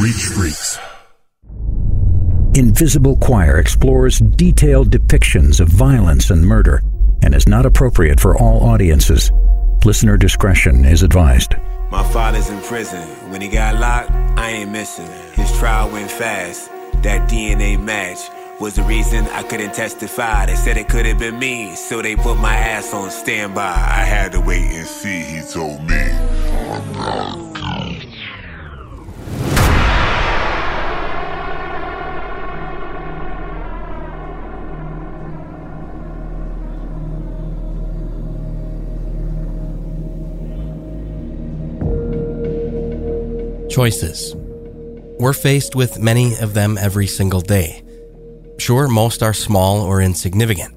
Reach Freaks. Invisible Choir explores detailed depictions of violence and murder and is not appropriate for all audiences. Listener discretion is advised. My father's in prison. When he got locked, I ain't missing. His trial went fast. That DNA match was the reason I couldn't testify. They said it could have been me, so they put my ass on standby. I had to wait and see, he told me. Choices. We're faced with many of them every single day. Sure, most are small or insignificant.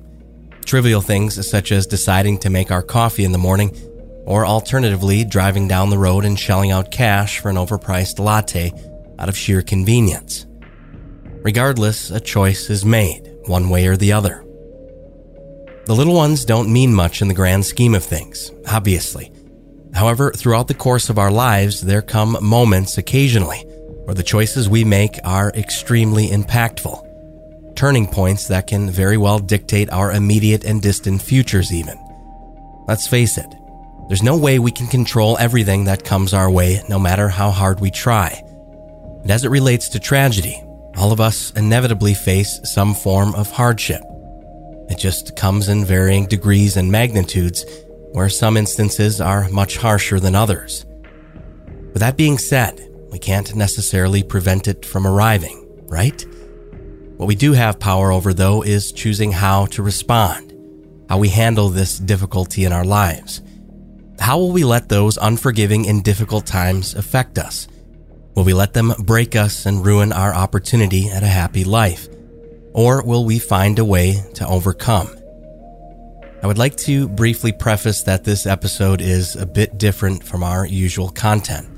Trivial things such as deciding to make our coffee in the morning, or alternatively, driving down the road and shelling out cash for an overpriced latte out of sheer convenience. Regardless, a choice is made, one way or the other. The little ones don't mean much in the grand scheme of things, obviously. However, throughout the course of our lives, there come moments occasionally where the choices we make are extremely impactful. Turning points that can very well dictate our immediate and distant futures, even. Let's face it, there's no way we can control everything that comes our way, no matter how hard we try. And as it relates to tragedy, all of us inevitably face some form of hardship. It just comes in varying degrees and magnitudes where some instances are much harsher than others. With that being said, we can't necessarily prevent it from arriving, right? What we do have power over, though, is choosing how to respond, how we handle this difficulty in our lives. How will we let those unforgiving and difficult times affect us? Will we let them break us and ruin our opportunity at a happy life? Or will we find a way to overcome? I would like to briefly preface that this episode is a bit different from our usual content.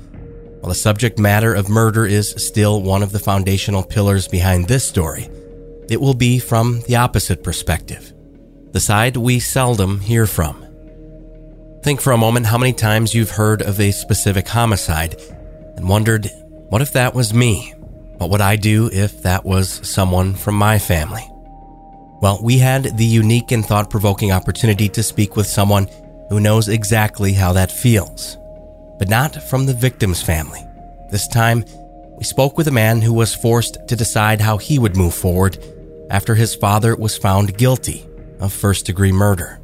While the subject matter of murder is still one of the foundational pillars behind this story, it will be from the opposite perspective, the side we seldom hear from. Think for a moment how many times you've heard of a specific homicide and wondered, what if that was me? What would I do if that was someone from my family? Well, we had the unique and thought provoking opportunity to speak with someone who knows exactly how that feels, but not from the victim's family. This time, we spoke with a man who was forced to decide how he would move forward after his father was found guilty of first degree murder.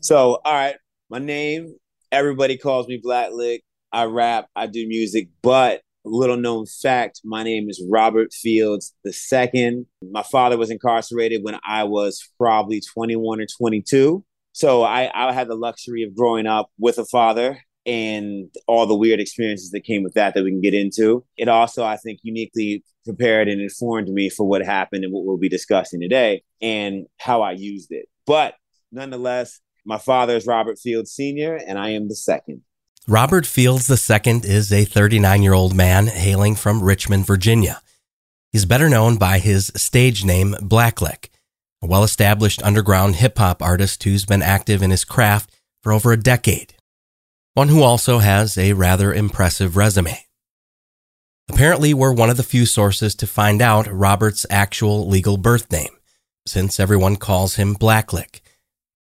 So, all right, my name, everybody calls me Blackliq. I rap, I do music, but little known fact, my name is Robert Fields the second. My father was incarcerated when I was probably 21 or 22. So I, I had the luxury of growing up with a father and all the weird experiences that came with that that we can get into. It also, I think, uniquely prepared and informed me for what happened and what we'll be discussing today and how I used it. But nonetheless, my father is Robert Fields Sr., and I am the second. Robert Fields II is a 39 year old man hailing from Richmond, Virginia. He's better known by his stage name Blackliq, a well established underground hip hop artist who's been active in his craft for over a decade. One who also has a rather impressive resume. Apparently, we're one of the few sources to find out Robert's actual legal birth name, since everyone calls him Blackliq,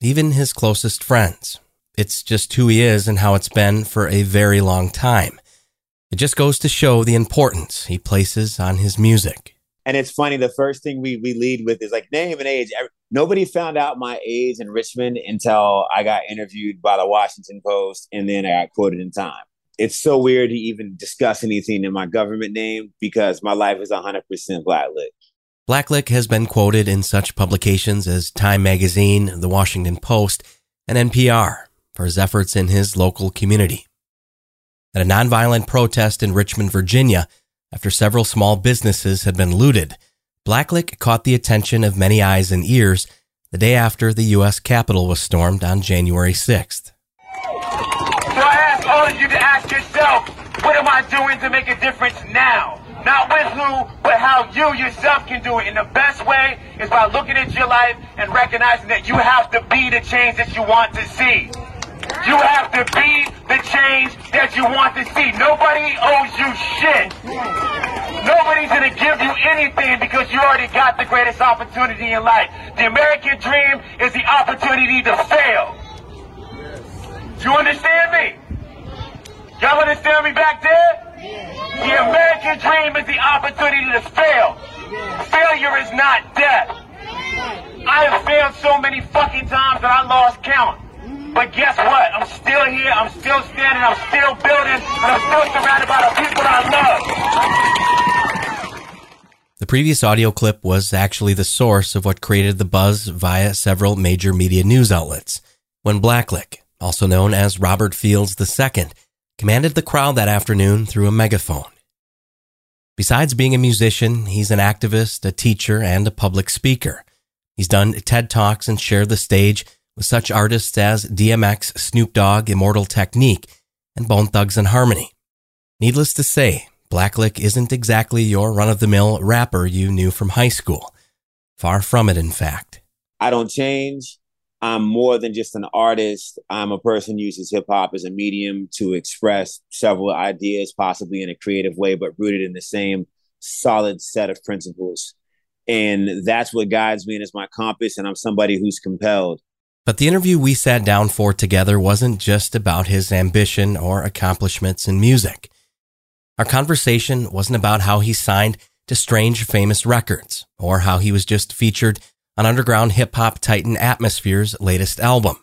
even his closest friends. It's just who he is and how it's been for a very long time. It just goes to show the importance he places on his music. And it's funny, the first thing we, we lead with is like name and age. Nobody found out my age in Richmond until I got interviewed by the Washington Post and then I got quoted in Time. It's so weird to even discuss anything in my government name because my life is 100% Blackliq. Blackliq has been quoted in such publications as Time Magazine, The Washington Post, and NPR for his efforts in his local community. At a nonviolent protest in Richmond, Virginia, after several small businesses had been looted, Blackliq caught the attention of many eyes and ears the day after the U.S. Capitol was stormed on January 6th. So I ask all of you to ask yourself, what am I doing to make a difference now? Not with who, but how you yourself can do it. And the best way is by looking at your life and recognizing that you have to be the change that you want to see. You have to be the change that you want to see. Nobody owes you shit. Nobody's going to give you anything because you already got the greatest opportunity in life. The American dream is the opportunity to fail. Do you understand me? Y'all understand me back there? The American dream is the opportunity to fail. Failure is not death. I have failed so many fucking times that I lost count. But guess what? I'm still here, I'm still standing, I'm still building, and I'm still surrounded by the people I love. The previous audio clip was actually the source of what created the buzz via several major media news outlets. When Blackliq, also known as Robert Fields II, commanded the crowd that afternoon through a megaphone. Besides being a musician, he's an activist, a teacher, and a public speaker. He's done TED Talks and shared the stage with such artists as DMX, Snoop Dogg, Immortal Technique, and Bone Thugs-n-Harmony. Needless to say, Blackliq isn't exactly your run of the mill rapper you knew from high school. Far from it, in fact. I don't change. I'm more than just an artist. I'm a person who uses hip hop as a medium to express several ideas, possibly in a creative way, but rooted in the same solid set of principles. And that's what guides me and is my compass. And I'm somebody who's compelled. But the interview we sat down for together wasn't just about his ambition or accomplishments in music. Our conversation wasn't about how he signed to Strange Famous Records or how he was just featured on underground hip hop titan Atmosphere's latest album.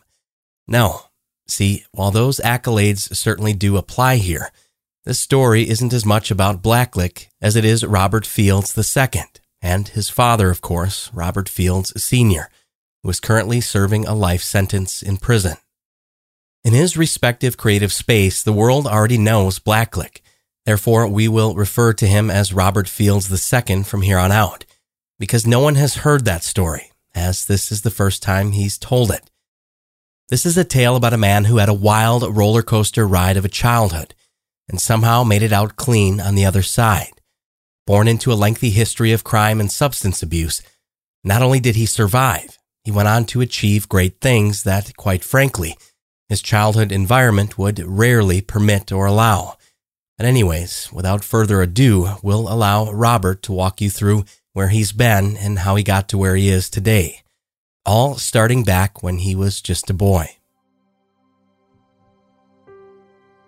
No. See, while those accolades certainly do apply here, this story isn't as much about Blackliq as it is Robert Fields II, and his father, of course, Robert Fields Sr., who is currently serving a life sentence in prison. In his respective creative space, the world already knows Blackliq. Therefore, we will refer to him as Robert Fields II from here on out because no one has heard that story, as this is the first time he's told it. This is a tale about a man who had a wild roller coaster ride of a childhood and somehow made it out clean on the other side. Born into a lengthy history of crime and substance abuse, not only did he survive, he went on to achieve great things that, quite frankly, his childhood environment would rarely permit or allow. But anyways, without further ado, we'll allow Robert to walk you through where he's been, and how he got to where he is today. All starting back when he was just a boy.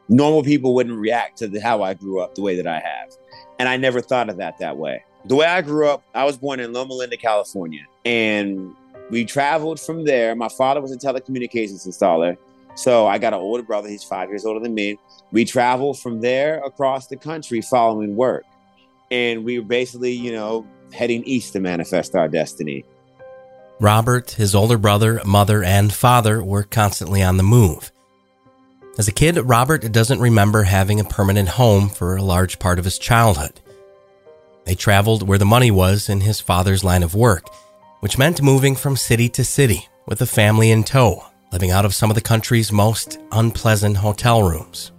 Normal people wouldn't react to the, how I grew up the way that I have. And I never thought of that that way. The way I grew up, I was born in Loma Linda, California. And we traveled from there. My father was a telecommunications installer. So I got an older brother. He's five years older than me. We traveled from there across the country following work. And we were basically, you know, heading east to manifest our destiny. Robert, his older brother, mother, and father were constantly on the move. As a kid, Robert doesn't remember having a permanent home for a large part of his childhood. They traveled where the money was in his father's line of work, which meant moving from city to city with a family in tow, living out of some of the country's most unpleasant hotel rooms.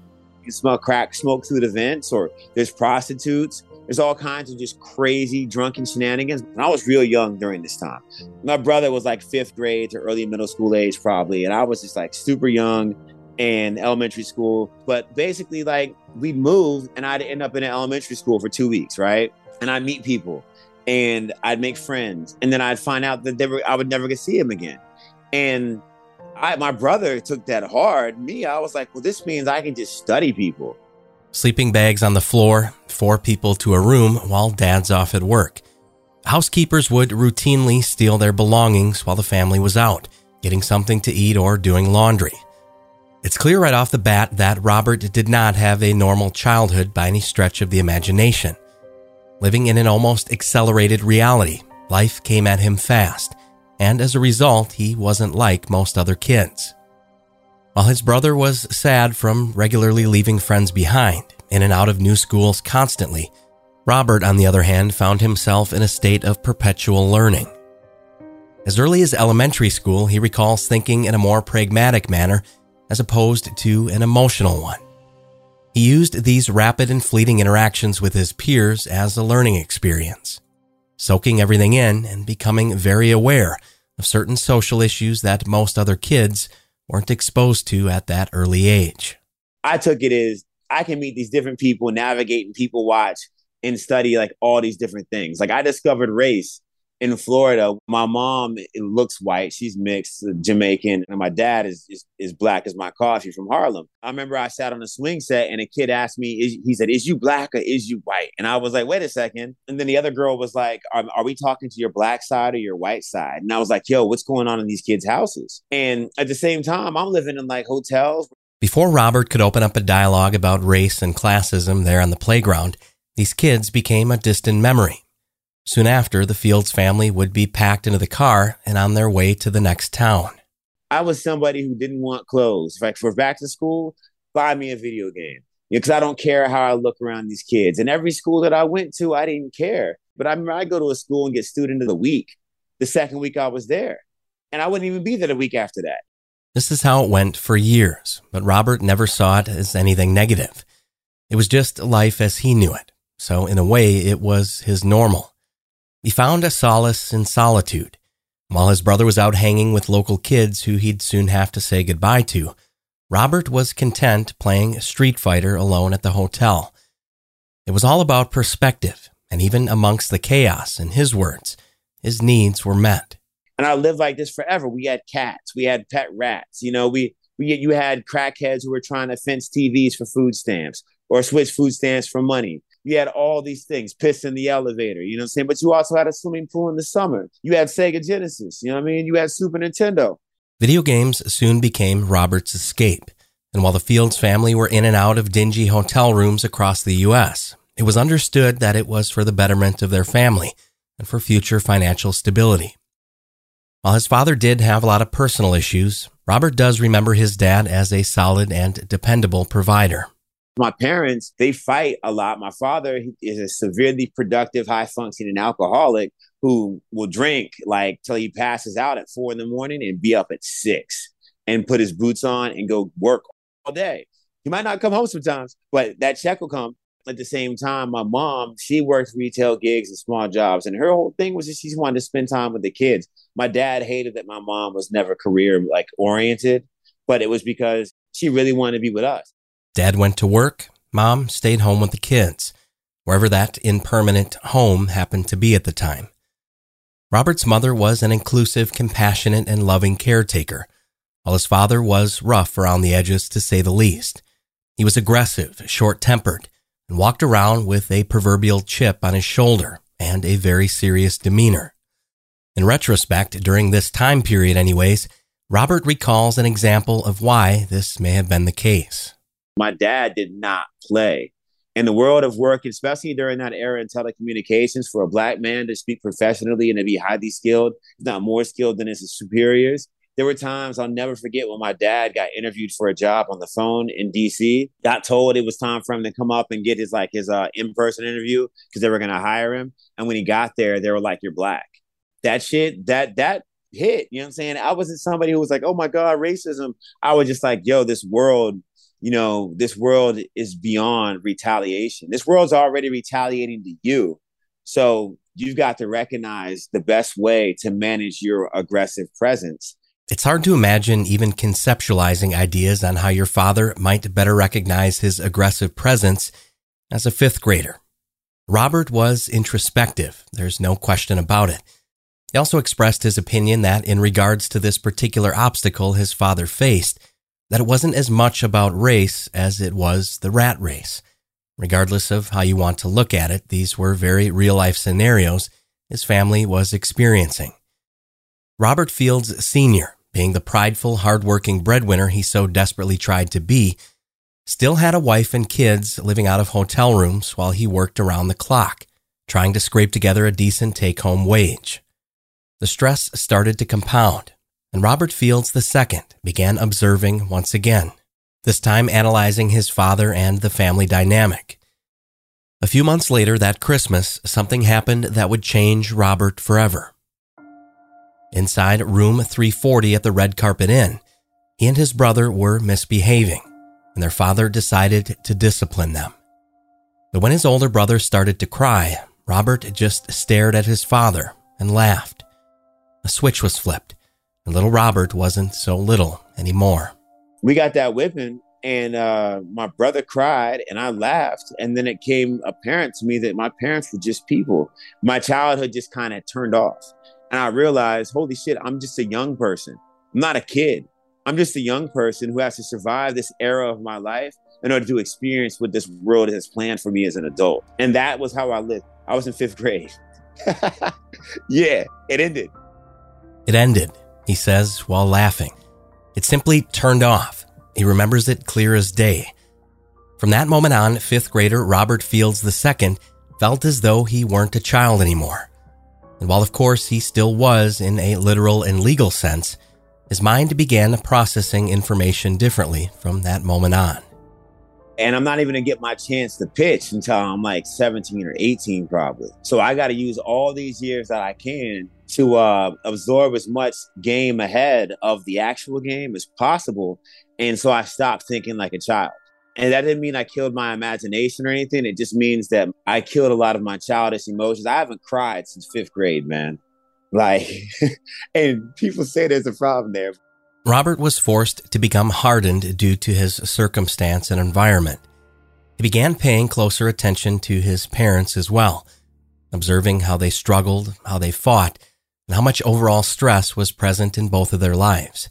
You smell crack smoke through the vents, or there's prostitutes, there's all kinds of just crazy drunken shenanigans. And I was real young during this time. My brother was like fifth grade to early middle school age, probably. And I was just like super young in elementary school. But basically, like we'd move and I'd end up in an elementary school for two weeks, right? And I'd meet people and I'd make friends. And then I'd find out that they were, I would never get see him again. And I, my brother took that hard. Me, I was like, well, this means I can just study people sleeping bags on the floor, four people to a room while dad's off at work. Housekeepers would routinely steal their belongings while the family was out, getting something to eat or doing laundry. It's clear right off the bat that Robert did not have a normal childhood by any stretch of the imagination. Living in an almost accelerated reality, life came at him fast, and as a result, he wasn't like most other kids. While his brother was sad from regularly leaving friends behind, in and out of new schools constantly, Robert, on the other hand, found himself in a state of perpetual learning. As early as elementary school, he recalls thinking in a more pragmatic manner as opposed to an emotional one. He used these rapid and fleeting interactions with his peers as a learning experience, soaking everything in and becoming very aware of certain social issues that most other kids weren't exposed to at that early age. I took it as I can meet these different people, navigate and people watch and study like all these different things. Like I discovered race in Florida. My mom looks white; she's mixed, uh, Jamaican, and my dad is, is is black as my coffee from Harlem. I remember I sat on a swing set, and a kid asked me, he said, "Is you black or is you white?" And I was like, "Wait a second. And then the other girl was like, are, "Are we talking to your black side or your white side?" And I was like, "Yo, what's going on in these kids' houses?" And at the same time, I'm living in like hotels. Before Robert could open up a dialogue about race and classism there on the playground, these kids became a distant memory. Soon after, the Fields family would be packed into the car and on their way to the next town. I was somebody who didn't want clothes. Like for back to school, buy me a video game. Because I don't care how I look around these kids. And every school that I went to, I didn't care. But I remember I go to a school and get student of the week the second week I was there. And I wouldn't even be there the week after that. This is how it went for years, but Robert never saw it as anything negative. It was just life as he knew it. So, in a way, it was his normal. He found a solace in solitude. While his brother was out hanging with local kids who he'd soon have to say goodbye to, Robert was content playing Street Fighter alone at the hotel. It was all about perspective, and even amongst the chaos, in his words, his needs were met. And I lived like this forever. We had cats, we had pet rats. You know, we, we you had crackheads who were trying to fence TVs for food stamps or switch food stamps for money. You had all these things, piss in the elevator, you know what I'm saying? But you also had a swimming pool in the summer. You had Sega Genesis, you know what I mean? You had Super Nintendo. Video games soon became Robert's escape. And while the Fields family were in and out of dingy hotel rooms across the U.S., it was understood that it was for the betterment of their family and for future financial stability. While his father did have a lot of personal issues, Robert does remember his dad as a solid and dependable provider my parents they fight a lot. My father is a severely productive high functioning alcoholic who will drink like till he passes out at four in the morning and be up at six and put his boots on and go work all day. He might not come home sometimes but that check will come. At the same time my mom she works retail gigs and small jobs and her whole thing was that she wanted to spend time with the kids. My dad hated that my mom was never career like oriented but it was because she really wanted to be with us Dad went to work, mom stayed home with the kids, wherever that impermanent home happened to be at the time. Robert's mother was an inclusive, compassionate, and loving caretaker, while his father was rough around the edges to say the least. He was aggressive, short tempered, and walked around with a proverbial chip on his shoulder and a very serious demeanor. In retrospect, during this time period, anyways, Robert recalls an example of why this may have been the case my dad did not play. In the world of work, especially during that era in telecommunications, for a black man to speak professionally and to be highly skilled, not more skilled than his superiors, there were times I'll never forget when my dad got interviewed for a job on the phone in DC. Got told it was time for him to come up and get his like his uh, in person interview because they were gonna hire him. And when he got there, they were like, "You're black." That shit, that that hit. You know what I'm saying? I wasn't somebody who was like, "Oh my god, racism." I was just like, "Yo, this world you know, this world is beyond retaliation. This world's already retaliating to you. So you've got to recognize the best way to manage your aggressive presence. It's hard to imagine even conceptualizing ideas on how your father might better recognize his aggressive presence as a fifth grader. Robert was introspective. There's no question about it. He also expressed his opinion that in regards to this particular obstacle his father faced, that it wasn't as much about race as it was the rat race. Regardless of how you want to look at it, these were very real life scenarios his family was experiencing. Robert Fields Sr., being the prideful, hardworking breadwinner he so desperately tried to be, still had a wife and kids living out of hotel rooms while he worked around the clock, trying to scrape together a decent take home wage. The stress started to compound and Robert Fields II began observing once again, this time analyzing his father and the family dynamic. A few months later that Christmas, something happened that would change Robert forever. Inside room 340 at the Red Carpet Inn, he and his brother were misbehaving, and their father decided to discipline them. But when his older brother started to cry, Robert just stared at his father and laughed. a switch was flipped, and little Robert wasn't so little anymore. We got that whipping, and uh, my brother cried, and I laughed. And then it came apparent to me that my parents were just people. My childhood just kind of turned off. And I realized, holy shit, I'm just a young person. I'm not a kid. I'm just a young person who has to survive this era of my life in order to experience what this world has planned for me as an adult. And that was how I lived. I was in fifth grade. yeah, it ended. It ended, he says while laughing. It simply turned off. He remembers it clear as day. From that moment on, fifth grader Robert Fields II felt as though he weren't a child anymore. And while, of course, he still was in a literal and legal sense, his mind began processing information differently from that moment on. And I'm not even gonna get my chance to pitch until I'm like 17 or 18, probably. So I got to use all these years that I can to uh, absorb as much game ahead of the actual game as possible. And so I stopped thinking like a child. And that didn't mean I killed my imagination or anything. It just means that I killed a lot of my childish emotions. I haven't cried since fifth grade, man. Like, and people say there's a problem there. Robert was forced to become hardened due to his circumstance and environment. He began paying closer attention to his parents as well, observing how they struggled, how they fought, and how much overall stress was present in both of their lives.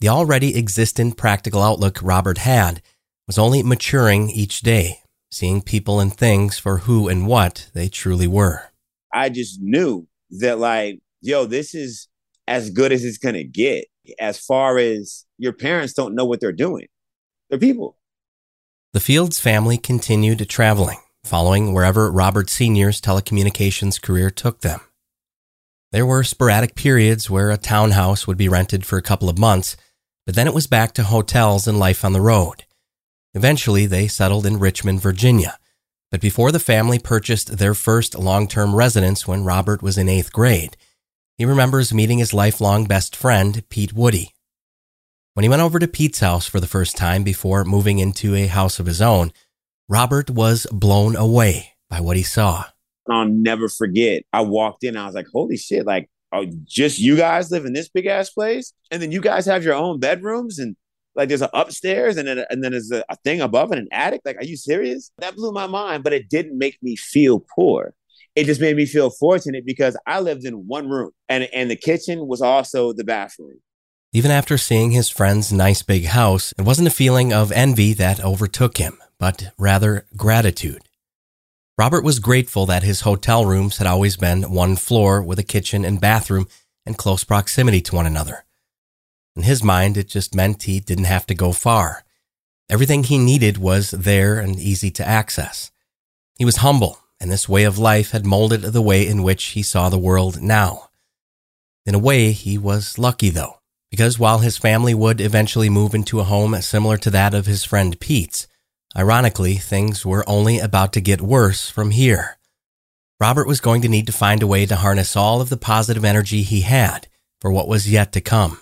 The already existent practical outlook Robert had was only maturing each day, seeing people and things for who and what they truly were. I just knew that like, yo, this is as good as it's gonna get. As far as your parents don't know what they're doing, they're people. The Fields family continued traveling, following wherever Robert Sr.'s telecommunications career took them. There were sporadic periods where a townhouse would be rented for a couple of months, but then it was back to hotels and life on the road. Eventually, they settled in Richmond, Virginia, but before the family purchased their first long term residence when Robert was in eighth grade, he remembers meeting his lifelong best friend, Pete Woody. When he went over to Pete's house for the first time before moving into a house of his own, Robert was blown away by what he saw. I'll never forget. I walked in, I was like, holy shit, like, oh, just you guys live in this big ass place? And then you guys have your own bedrooms and like there's an upstairs and then and then there's a, a thing above and an attic. Like, are you serious? That blew my mind, but it didn't make me feel poor. It just made me feel fortunate because I lived in one room and and the kitchen was also the bathroom. Even after seeing his friend's nice big house, it wasn't a feeling of envy that overtook him, but rather gratitude. Robert was grateful that his hotel rooms had always been one floor with a kitchen and bathroom in close proximity to one another. In his mind, it just meant he didn't have to go far. Everything he needed was there and easy to access. He was humble, and this way of life had molded the way in which he saw the world now. In a way, he was lucky though, because while his family would eventually move into a home similar to that of his friend Pete's, ironically, things were only about to get worse from here. Robert was going to need to find a way to harness all of the positive energy he had for what was yet to come.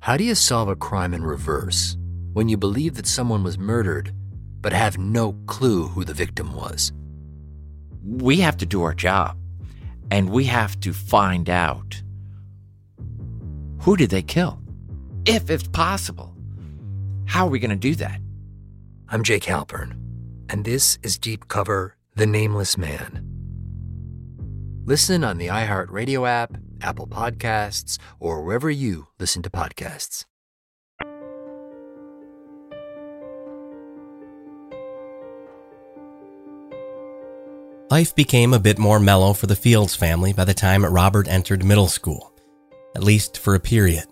How do you solve a crime in reverse when you believe that someone was murdered but have no clue who the victim was? We have to do our job and we have to find out who did they kill? If it's possible. How are we going to do that? I'm Jake Halpern, and this is Deep Cover The Nameless Man. Listen on the iHeartRadio app, Apple Podcasts, or wherever you listen to podcasts. Life became a bit more mellow for the Fields family by the time Robert entered middle school, at least for a period.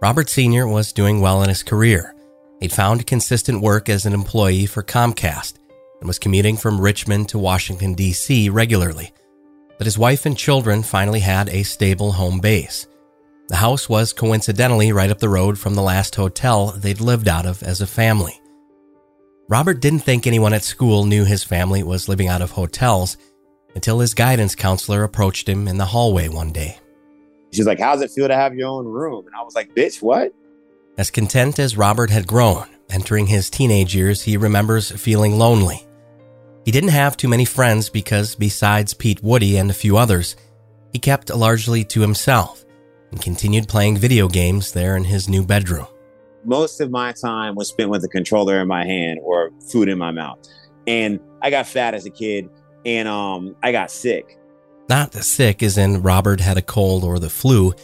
Robert Sr. was doing well in his career. He'd found consistent work as an employee for Comcast and was commuting from Richmond to Washington, D.C. regularly. But his wife and children finally had a stable home base. The house was coincidentally right up the road from the last hotel they'd lived out of as a family. Robert didn't think anyone at school knew his family was living out of hotels until his guidance counselor approached him in the hallway one day. She's like, How's it feel to have your own room? And I was like, Bitch, what? As content as Robert had grown, entering his teenage years, he remembers feeling lonely. He didn't have too many friends because, besides Pete Woody and a few others, he kept largely to himself and continued playing video games there in his new bedroom. Most of my time was spent with a controller in my hand or food in my mouth. And I got fat as a kid and um, I got sick. Not sick as in Robert had a cold or the flu.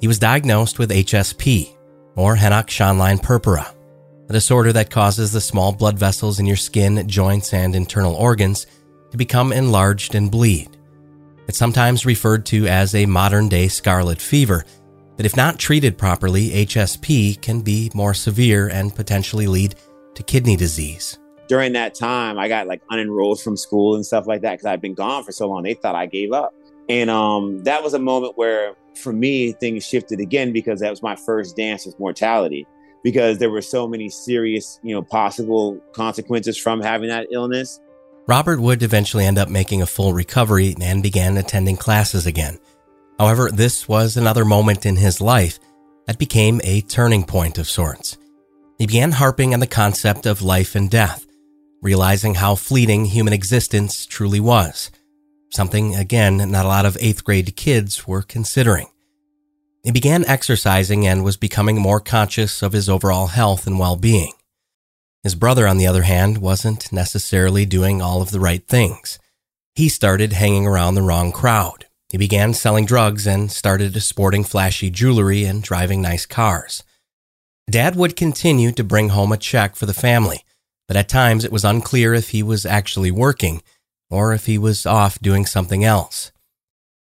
He was diagnosed with HSP, or Henoch-Schönlein purpura, a disorder that causes the small blood vessels in your skin, joints, and internal organs to become enlarged and bleed. It's sometimes referred to as a modern day scarlet fever, but if not treated properly, HSP can be more severe and potentially lead to kidney disease. During that time, I got like unenrolled from school and stuff like that because I'd been gone for so long. They thought I gave up. And um, that was a moment where, for me, things shifted again because that was my first dance with mortality. Because there were so many serious, you know, possible consequences from having that illness Robert would eventually end up making a full recovery and began attending classes again. However, this was another moment in his life that became a turning point of sorts. He began harping on the concept of life and death, realizing how fleeting human existence truly was. Something, again, not a lot of eighth grade kids were considering. He began exercising and was becoming more conscious of his overall health and well being. His brother, on the other hand, wasn't necessarily doing all of the right things. He started hanging around the wrong crowd. He began selling drugs and started sporting flashy jewelry and driving nice cars. Dad would continue to bring home a check for the family, but at times it was unclear if he was actually working or if he was off doing something else.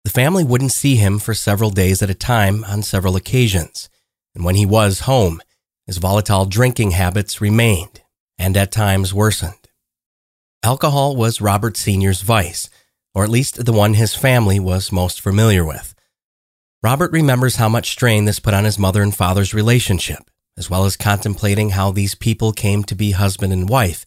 The family wouldn't see him for several days at a time on several occasions, and when he was home, his volatile drinking habits remained and at times worsened. Alcohol was Robert Sr.'s vice, or at least the one his family was most familiar with. Robert remembers how much strain this put on his mother and father's relationship, as well as contemplating how these people came to be husband and wife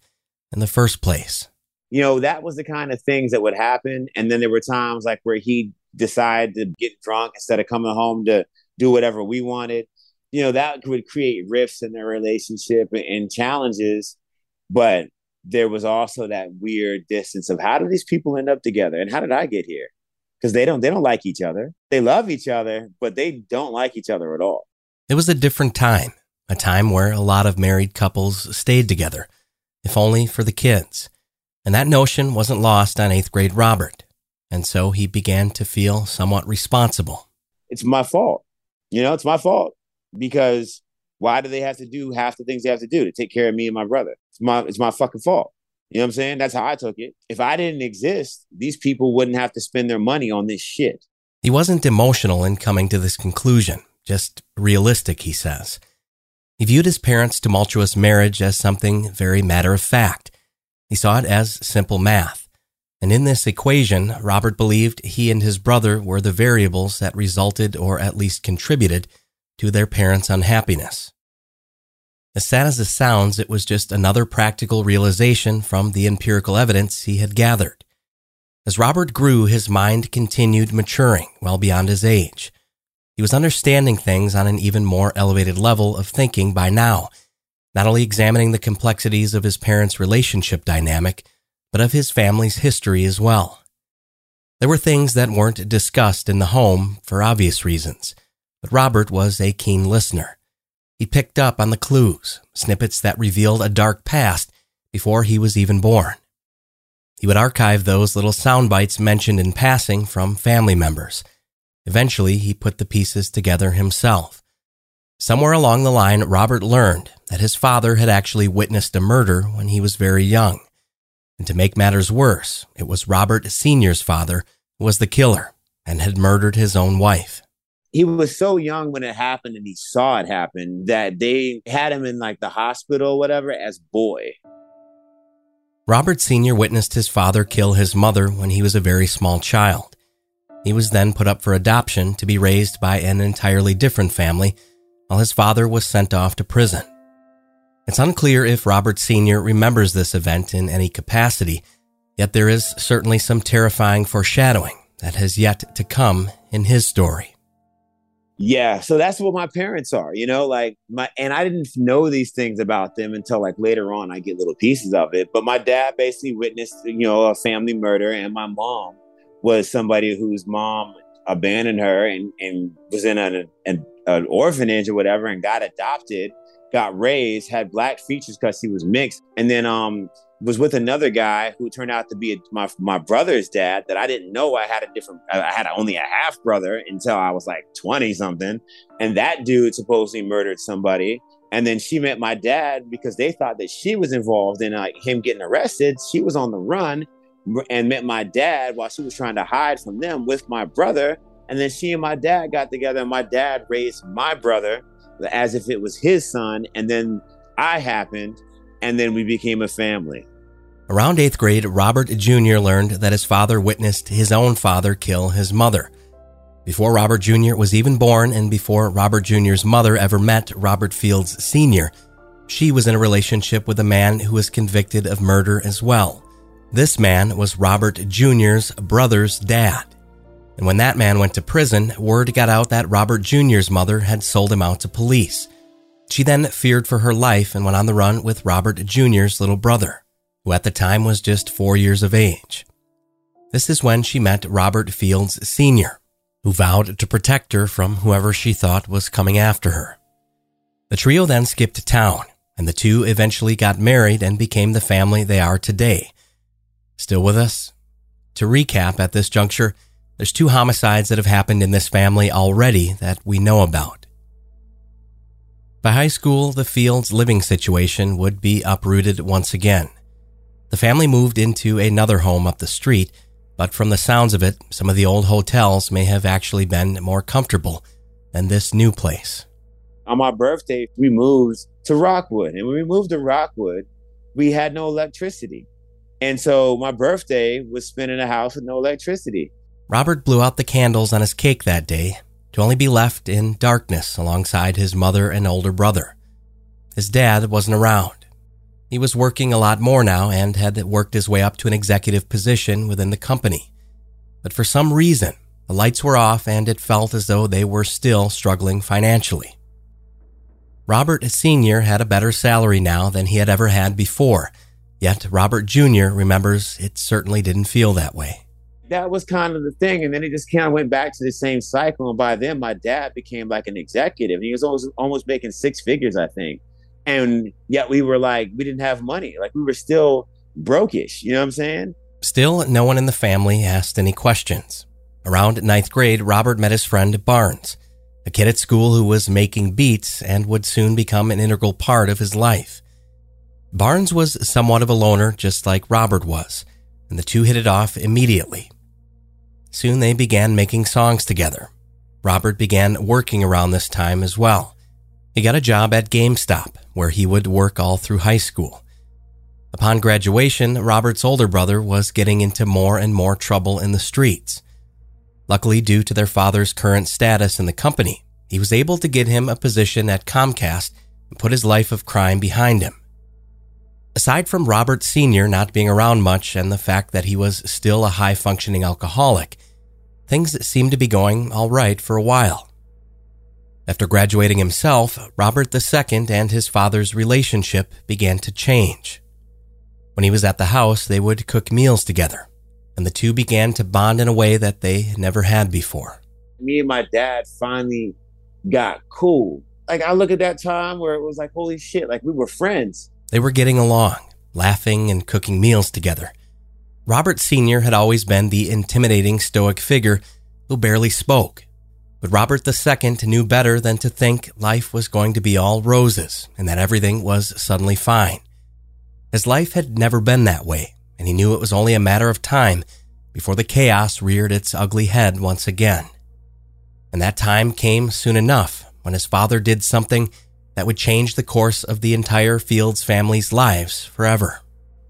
in the first place. You know, that was the kind of things that would happen. And then there were times like where he decided to get drunk instead of coming home to do whatever we wanted you know that would create rifts in their relationship and challenges but there was also that weird distance of how do these people end up together and how did i get here? Because they don't they don't like each other. They love each other but they don't like each other at all. It was a different time a time where a lot of married couples stayed together if only for the kids. And that notion wasn't lost on eighth grade robert. And so he began to feel somewhat responsible. It's my fault. You know it's my fault because why do they have to do half the things they have to do to take care of me and my brother? It's my it's my fucking fault. You know what I'm saying? That's how I took it. If I didn't exist, these people wouldn't have to spend their money on this shit. He wasn't emotional in coming to this conclusion, just realistic, he says. He viewed his parents' tumultuous marriage as something very matter of fact. He saw it as simple math. And in this equation, Robert believed he and his brother were the variables that resulted or at least contributed to their parents' unhappiness. As sad as this sounds, it was just another practical realization from the empirical evidence he had gathered. As Robert grew, his mind continued maturing well beyond his age. He was understanding things on an even more elevated level of thinking by now, not only examining the complexities of his parents' relationship dynamic, but of his family's history as well. There were things that weren't discussed in the home for obvious reasons but Robert was a keen listener. He picked up on the clues, snippets that revealed a dark past before he was even born. He would archive those little sound bites mentioned in passing from family members. Eventually, he put the pieces together himself. Somewhere along the line, Robert learned that his father had actually witnessed a murder when he was very young. And to make matters worse, it was Robert Sr.'s father who was the killer and had murdered his own wife he was so young when it happened and he saw it happen that they had him in like the hospital or whatever as boy. Robert Sr. witnessed his father kill his mother when he was a very small child. He was then put up for adoption to be raised by an entirely different family while his father was sent off to prison. It's unclear if Robert Sr. remembers this event in any capacity, yet there is certainly some terrifying foreshadowing that has yet to come in his story yeah so that's what my parents are you know like my and i didn't know these things about them until like later on i get little pieces of it but my dad basically witnessed you know a family murder and my mom was somebody whose mom abandoned her and, and was in an, an, an orphanage or whatever and got adopted, got raised, had black features because he was mixed, and then um was with another guy who turned out to be a, my my brother's dad that I didn't know I had a different I had only a half brother until I was like 20 something. And that dude supposedly murdered somebody. And then she met my dad because they thought that she was involved in like him getting arrested. She was on the run and met my dad while she was trying to hide from them with my brother. And then she and my dad got together. And my dad raised my brother as if it was his son. And then I happened. And then we became a family Around eighth grade, Robert Jr. learned that his father witnessed his own father kill his mother. Before Robert Jr. was even born and before Robert Jr.'s mother ever met Robert Fields Sr., she was in a relationship with a man who was convicted of murder as well. This man was Robert Jr.'s brother's dad. And when that man went to prison, word got out that Robert Jr.'s mother had sold him out to police. She then feared for her life and went on the run with Robert Jr.'s little brother who at the time was just four years of age. This is when she met Robert Fields Sr., who vowed to protect her from whoever she thought was coming after her. The trio then skipped town, and the two eventually got married and became the family they are today. Still with us? To recap at this juncture, there's two homicides that have happened in this family already that we know about. By high school, the Fields living situation would be uprooted once again. The family moved into another home up the street, but from the sounds of it, some of the old hotels may have actually been more comfortable than this new place. On my birthday, we moved to Rockwood. And when we moved to Rockwood, we had no electricity. And so my birthday was spent in a house with no electricity. Robert blew out the candles on his cake that day to only be left in darkness alongside his mother and older brother. His dad wasn't around. He was working a lot more now and had worked his way up to an executive position within the company. But for some reason, the lights were off and it felt as though they were still struggling financially. Robert Sr. had a better salary now than he had ever had before, yet Robert Jr. remembers it certainly didn't feel that way. That was kind of the thing. And then it just kind of went back to the same cycle. And by then, my dad became like an executive. And he was almost, almost making six figures, I think and yet we were like we didn't have money. Like we were still brokish you know what i'm saying? Still no one in the family asked any questions. Around ninth grade robert met his friend barnes a kid at school who was making beats and would soon become an integral part of his life. Barnes was somewhat of a loner just like robert was and the two hit it off immediately. Soon they began making songs together. Robert began working around this time as well he got a job at GameStop, where he would work all through high school. Upon graduation, Robert's older brother was getting into more and more trouble in the streets. Luckily, due to their father's current status in the company, he was able to get him a position at Comcast and put his life of crime behind him. Aside from Robert Sr. not being around much and the fact that he was still a high functioning alcoholic, things seemed to be going all right for a while. After graduating himself, Robert II and his father's relationship began to change. When he was at the house, they would cook meals together, and the two began to bond in a way that they never had before. Me and my dad finally got cool. Like, I look at that time where it was like, holy shit, like we were friends. They were getting along, laughing and cooking meals together. Robert Sr. had always been the intimidating stoic figure who barely spoke but Robert II knew better than to think life was going to be all roses and that everything was suddenly fine. His life had never been that way, and he knew it was only a matter of time before the chaos reared its ugly head once again. And that time came soon enough when his father did something that would change the course of the entire Fields family's lives forever.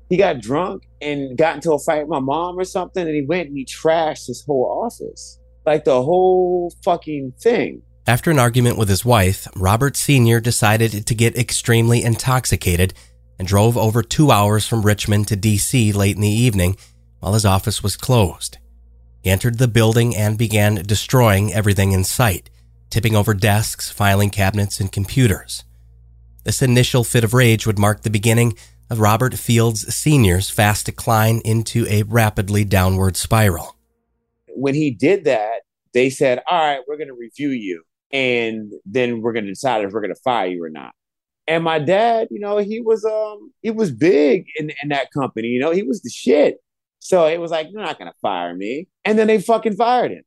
He got drunk and got into a fight with my mom or something, and he went and he trashed his whole office like the whole fucking thing. After an argument with his wife, Robert Sr. decided to get extremely intoxicated and drove over two hours from Richmond to DC late in the evening while his office was closed. He entered the building and began destroying everything in sight, tipping over desks, filing cabinets, and computers. This initial fit of rage would mark the beginning of Robert Fields Sr.'s fast decline into a rapidly downward spiral when he did that, they said, All right, we're going to review you. And then we're going to decide if we're going to fire you or not. And my dad, you know, he was um he was big in, in that company, you know, he was the shit. So it was like, you're not gonna fire me. And then they fucking fired him.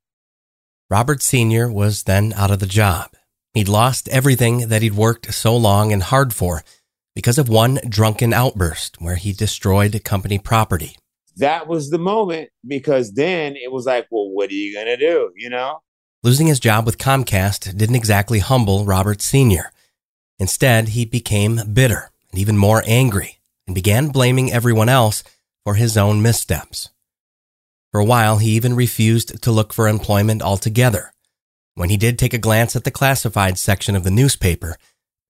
Robert Sr. was then out of the job. He'd lost everything that he'd worked so long and hard for because of one drunken outburst where he destroyed company property. That was the moment because then it was like, well, what are you gonna do? You know? Losing his job with Comcast didn't exactly humble Robert Sr. Instead, he became bitter and even more angry and began blaming everyone else for his own missteps. For a while, he even refused to look for employment altogether. When he did take a glance at the classified section of the newspaper,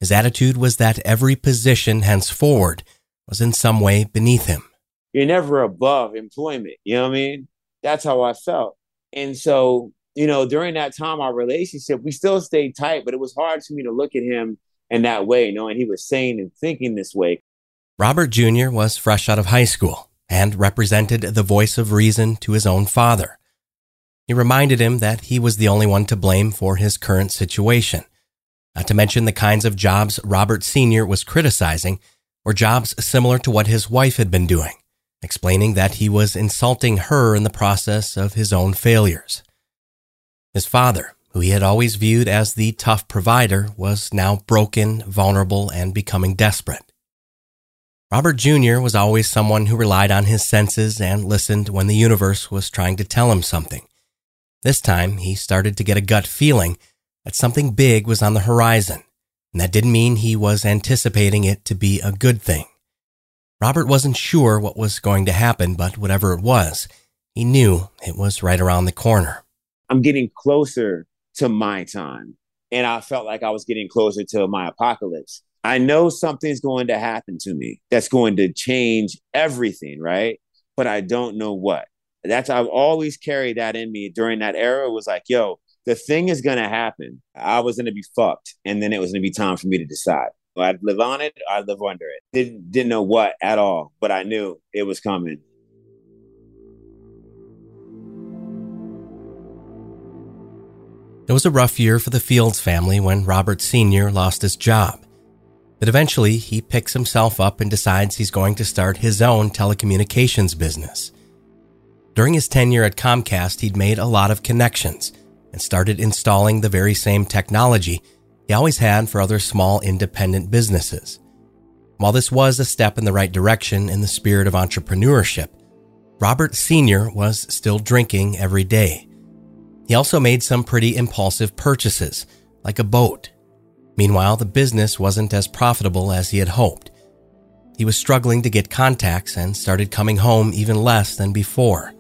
his attitude was that every position henceforward was in some way beneath him. You're never above employment. You know what I mean? That's how I felt. And so, you know, during that time, our relationship, we still stayed tight, but it was hard for me to look at him in that way, knowing he was saying and thinking this way. Robert Jr. was fresh out of high school and represented the voice of reason to his own father. He reminded him that he was the only one to blame for his current situation. Not to mention the kinds of jobs Robert Sr. was criticizing were jobs similar to what his wife had been doing, explaining that he was insulting her in the process of his own failures. His father, who he had always viewed as the tough provider, was now broken, vulnerable, and becoming desperate. Robert Jr. was always someone who relied on his senses and listened when the universe was trying to tell him something. This time, he started to get a gut feeling that something big was on the horizon, and that didn't mean he was anticipating it to be a good thing. Robert wasn't sure what was going to happen, but whatever it was, he knew it was right around the corner. I'm getting closer to my time. And I felt like I was getting closer to my apocalypse. I know something's going to happen to me that's going to change everything, right? But I don't know what. That's I've always carried that in me during that era. Was like, yo, the thing is gonna happen. I was gonna be fucked, and then it was gonna be time for me to decide. I'd live on it, I'd live under it. Didn't didn't know what at all, but I knew it was coming. It was a rough year for the Fields family when Robert Sr. lost his job. But eventually, he picks himself up and decides he's going to start his own telecommunications business. During his tenure at Comcast, he'd made a lot of connections and started installing the very same technology he always had for other small independent businesses. While this was a step in the right direction in the spirit of entrepreneurship, Robert Sr. was still drinking every day he also made some pretty impulsive purchases, like a boat. Meanwhile, the business wasn't as profitable as he had hoped. He was struggling to get contacts and started coming home even less than before.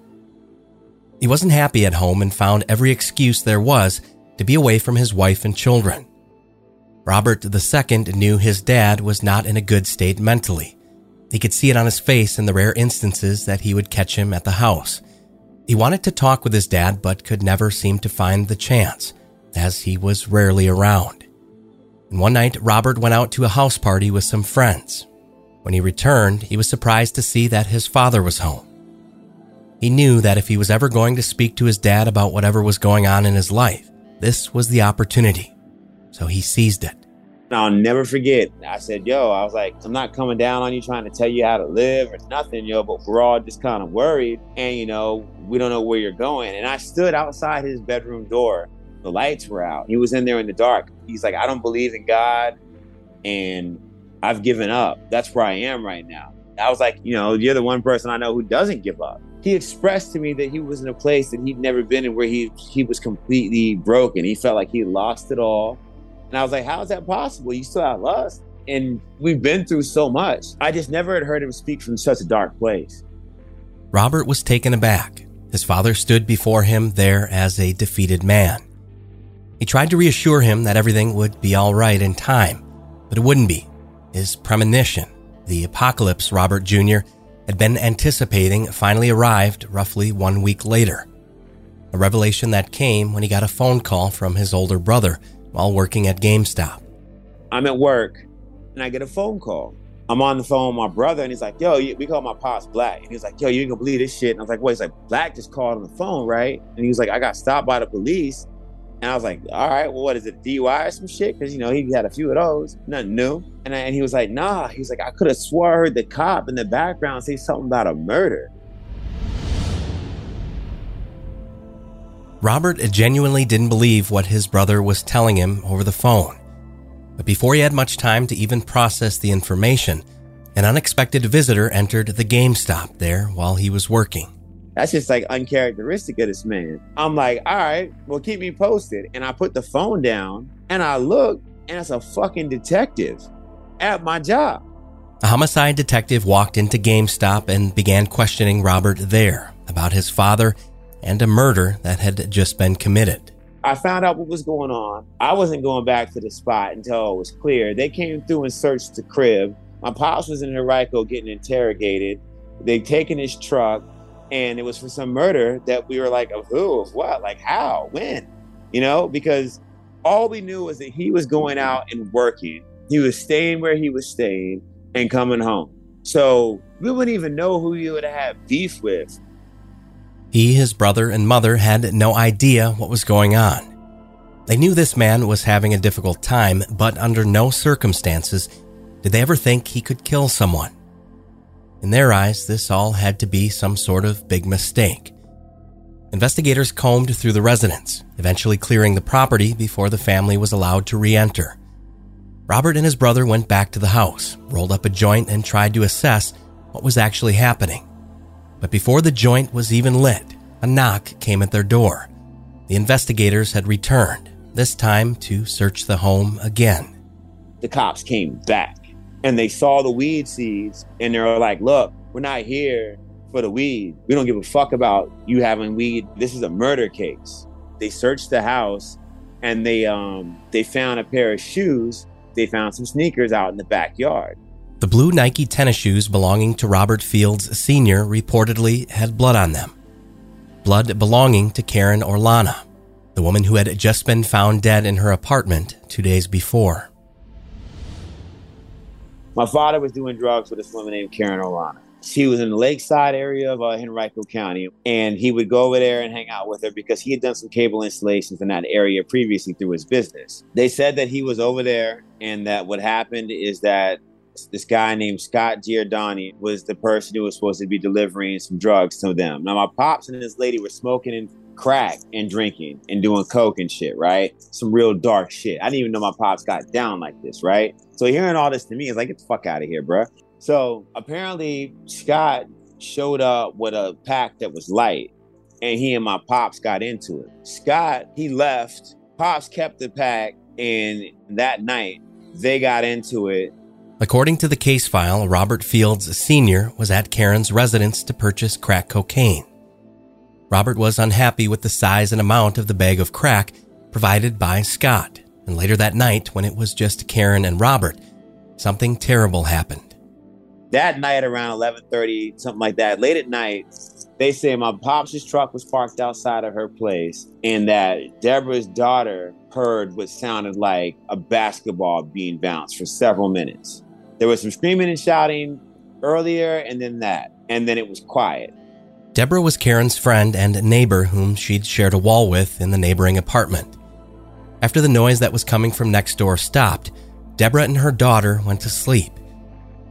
He wasn't happy at home and found every excuse there was to be away from his wife and children. Robert II knew his dad was not in a good state mentally. He could see it on his face in the rare instances that he would catch him at the house. He wanted to talk with his dad, but could never seem to find the chance, as he was rarely around. And one night, Robert went out to a house party with some friends. When he returned, he was surprised to see that his father was home. He knew that if he was ever going to speak to his dad about whatever was going on in his life, this was the opportunity. So he seized it. I'll never forget. I said, yo, I was like, I'm not coming down on you trying to tell you how to live or nothing, yo, but we're all just kind of worried. And, you know, we don't know where you're going. And I stood outside his bedroom door. The lights were out. He was in there in the dark. He's like, I don't believe in God and I've given up. That's where I am right now. I was like, you know, you're the one person I know who doesn't give up. He expressed to me that he was in a place that he'd never been in where he he was completely broken. He felt like he lost it all and I was like, how is that possible? You still have lust. And we've been through so much. I just never had heard him speak from such a dark place. Robert was taken aback. His father stood before him there as a defeated man. He tried to reassure him that everything would be all right in time, but it wouldn't be. His premonition, the apocalypse Robert Jr. had been anticipating, finally arrived roughly one week later. A revelation that came when he got a phone call from his older brother while working at GameStop. I'm at work and I get a phone call. I'm on the phone with my brother, and he's like, "Yo, we call my pops Black," and he's like, "Yo, you ain't gonna believe this shit." And I was like, "What?" He's like, "Black just called on the phone, right?" And he was like, "I got stopped by the police." And I was like, all right, well, what is it, DUI or some shit? Because, you know, he had a few of those, nothing new. And, I, and he was like, nah. He's like, I could have swore I heard the cop in the background say something about a murder. Robert genuinely didn't believe what his brother was telling him over the phone. But before he had much time to even process the information, an unexpected visitor entered the GameStop there while he was working. That's just like uncharacteristic of this man. I'm like, all right, well, keep me posted. And I put the phone down and I look, and it's a fucking detective at my job. A homicide detective walked into GameStop and began questioning Robert there about his father and a murder that had just been committed. I found out what was going on. I wasn't going back to the spot until it was clear. They came through and searched the crib. My pops was in Henrico getting interrogated. They'd taken his truck and it was for some murder that we were like, of who, of what, like how, when, you know, because all we knew was that he was going out and working. He was staying where he was staying and coming home. So we wouldn't even know who he would have beef with. He, his brother, and mother had no idea what was going on. They knew this man was having a difficult time, but under no circumstances did they ever think he could kill someone. In their eyes, this all had to be some sort of big mistake. Investigators combed through the residence, eventually clearing the property before the family was allowed to re enter. Robert and his brother went back to the house, rolled up a joint, and tried to assess what was actually happening. But before the joint was even lit, a knock came at their door. The investigators had returned, this time to search the home again. The cops came back and they saw the weed seeds and they were like, look, we're not here for the weed. We don't give a fuck about you having weed. This is a murder case. They searched the house and they um they found a pair of shoes. They found some sneakers out in the backyard. The blue Nike tennis shoes belonging to Robert Fields Sr. reportedly had blood on them. Blood belonging to Karen Orlana, the woman who had just been found dead in her apartment two days before. My father was doing drugs with this woman named Karen Orlana. She was in the lakeside area of uh, Henrico County, and he would go over there and hang out with her because he had done some cable installations in that area previously through his business. They said that he was over there, and that what happened is that this guy named Scott Giordani was the person who was supposed to be delivering some drugs to them. Now, my pops and this lady were smoking and crack and drinking and doing coke and shit, right? Some real dark shit. I didn't even know my pops got down like this, right? So hearing all this to me is like, get the fuck out of here, bro. So apparently Scott showed up with a pack that was light and he and my pops got into it. Scott, he left. Pops kept the pack and that night they got into it. According to the case file, Robert Fields Sr. was at Karen's residence to purchase crack cocaine. Robert was unhappy with the size and amount of the bag of crack provided by Scott, and later that night, when it was just Karen and Robert, something terrible happened. That night around 11:30, something like that, late at night, they say my pops' truck was parked outside of her place, and that Deborah's daughter heard what sounded like a basketball being bounced for several minutes. There was some screaming and shouting earlier, and then that, and then it was quiet. Deborah was Karen's friend and neighbor whom she'd shared a wall with in the neighboring apartment. After the noise that was coming from next door stopped, Deborah and her daughter went to sleep.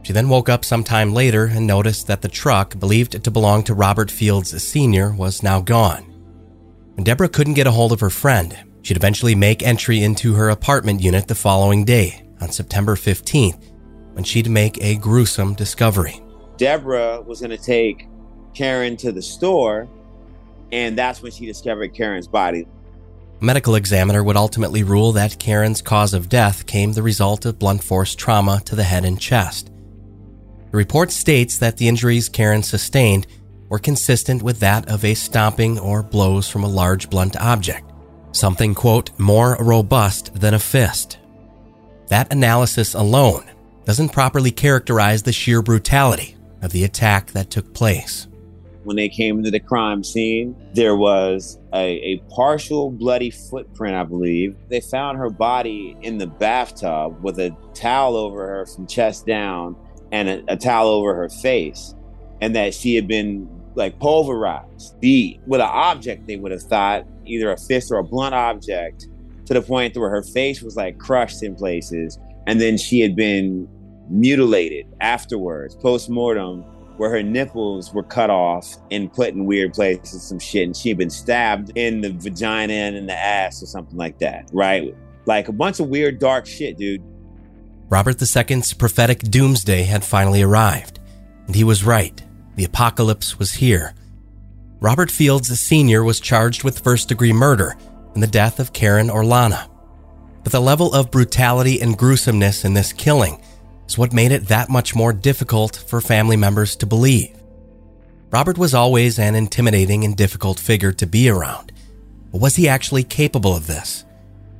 She then woke up sometime later and noticed that the truck, believed to belong to Robert Fields Sr., was now gone. When Deborah couldn't get a hold of her friend, she'd eventually make entry into her apartment unit the following day, on September 15th, when she'd make a gruesome discovery. Deborah was going to take Karen to the store, and that's when she discovered Karen's body. A medical examiner would ultimately rule that Karen's cause of death came the result of blunt force trauma to the head and chest. The report states that the injuries Karen sustained were consistent with that of a stomping or blows from a large blunt object, something, quote, more robust than a fist. That analysis alone doesn't properly characterize the sheer brutality of the attack that took place. When they came to the crime scene, there was a, a partial bloody footprint, I believe. They found her body in the bathtub with a towel over her from chest down and a, a towel over her face, and that she had been like pulverized, beat with an object. They would have thought either a fist or a blunt object, to the point where her face was like crushed in places, and then she had been mutilated afterwards, post mortem, where her nipples were cut off and put in weird places, some shit, and she had been stabbed in the vagina and in the ass or something like that, right? Like a bunch of weird, dark shit, dude. Robert II's prophetic doomsday had finally arrived, and he was right. The apocalypse was here. Robert Fields Sr. was charged with first degree murder in the death of Karen Orlana. But the level of brutality and gruesomeness in this killing is what made it that much more difficult for family members to believe. Robert was always an intimidating and difficult figure to be around. But was he actually capable of this?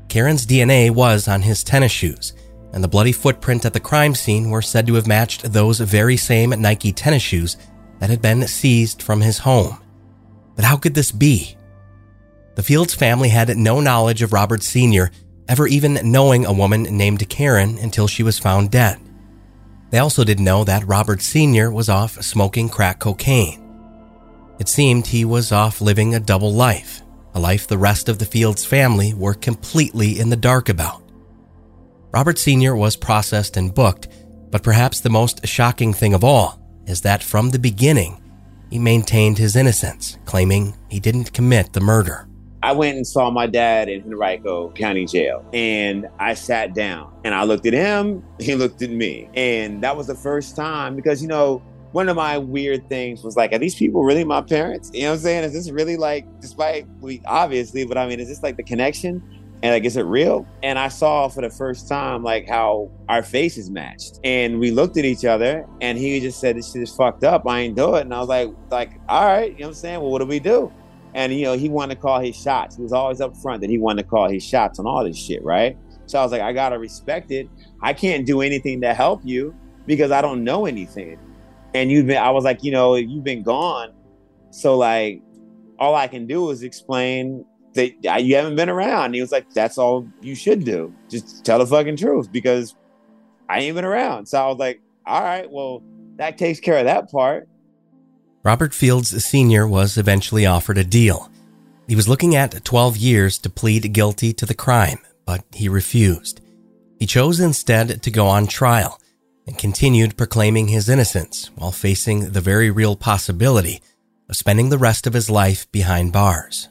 Karen's DNA was on his tennis shoes, and the bloody footprint at the crime scene were said to have matched those very same Nike tennis shoes that had been seized from his home. But how could this be? The Fields family had no knowledge of Robert Sr. ever even knowing a woman named Karen until she was found dead. They also didn't know that Robert Sr. was off smoking crack cocaine. It seemed he was off living a double life, a life the rest of the Fields family were completely in the dark about. Robert Sr. was processed and booked, but perhaps the most shocking thing of all is that from the beginning, he maintained his innocence, claiming he didn't commit the murder. I went and saw my dad in Henrico County Jail and I sat down and I looked at him, he looked at me. And that was the first time because, you know, one of my weird things was like, are these people really my parents? You know what I'm saying? Is this really like, despite we obviously, but I mean, is this like the connection? And like, is it real? And I saw for the first time like how our faces matched. And we looked at each other and he just said, This shit is fucked up. I ain't do it. And I was like, like, all right, you know what I'm saying? Well, what do we do? And you know, he wanted to call his shots. He was always up front that he wanted to call his shots on all this shit, right? So I was like, I gotta respect it. I can't do anything to help you because I don't know anything. And you've been I was like, you know, you've been gone. So like all I can do is explain that you haven't been around. And he was like, that's all you should do. Just tell the fucking truth because I ain't been around. So I was like, all right, well, that takes care of that part. Robert Fields Sr. was eventually offered a deal. He was looking at 12 years to plead guilty to the crime, but he refused. He chose instead to go on trial and continued proclaiming his innocence while facing the very real possibility of spending the rest of his life behind bars.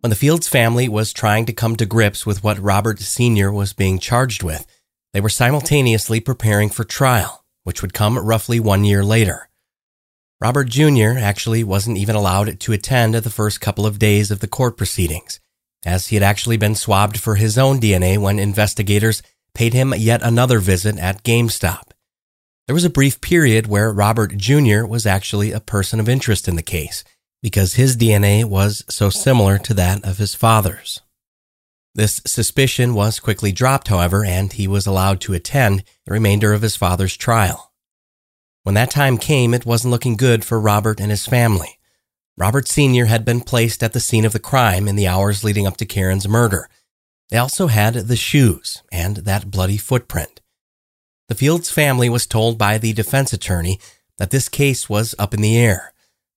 When the Fields family was trying to come to grips with what Robert Sr. was being charged with, they were simultaneously preparing for trial, which would come roughly one year later. Robert Jr. actually wasn't even allowed to attend the first couple of days of the court proceedings, as he had actually been swabbed for his own DNA when investigators paid him yet another visit at GameStop. There was a brief period where Robert Jr. was actually a person of interest in the case because his DNA was so similar to that of his father's. This suspicion was quickly dropped, however, and he was allowed to attend the remainder of his father's trial. When that time came, it wasn't looking good for Robert and his family. Robert Sr. had been placed at the scene of the crime in the hours leading up to Karen's murder. They also had the shoes and that bloody footprint. The Fields family was told by the defense attorney that this case was up in the air.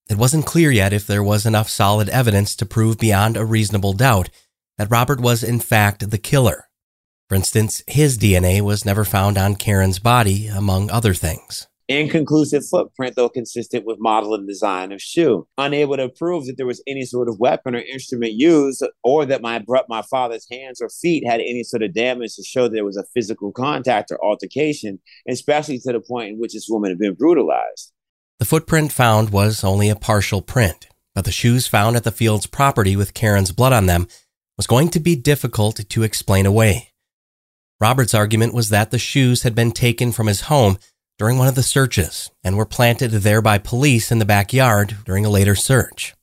It wasn't clear yet if there was enough solid evidence to prove beyond a reasonable doubt that Robert was in fact the killer. For instance, his DNA was never found on Karen's body, among other things. Inconclusive footprint, though consistent with model and design of shoe. Unable to prove that there was any sort of weapon or instrument used, or that my my father's hands or feet had any sort of damage to show there was a physical contact or altercation, especially to the point in which this woman had been brutalized. The footprint found was only a partial print, but the shoes found at the field's property with Karen's blood on them was going to be difficult to explain away. Robert's argument was that the shoes had been taken from his home during one of the searches and were planted there by police in the backyard during a later search.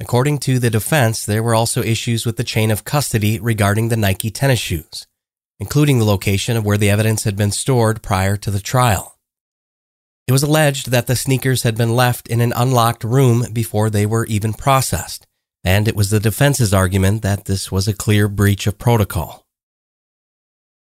According to the defense, there were also issues with the chain of custody regarding the Nike tennis shoes, including the location of where the evidence had been stored prior to the trial. It was alleged that the sneakers had been left in an unlocked room before they were even processed, and it was the defense's argument that this was a clear breach of protocol.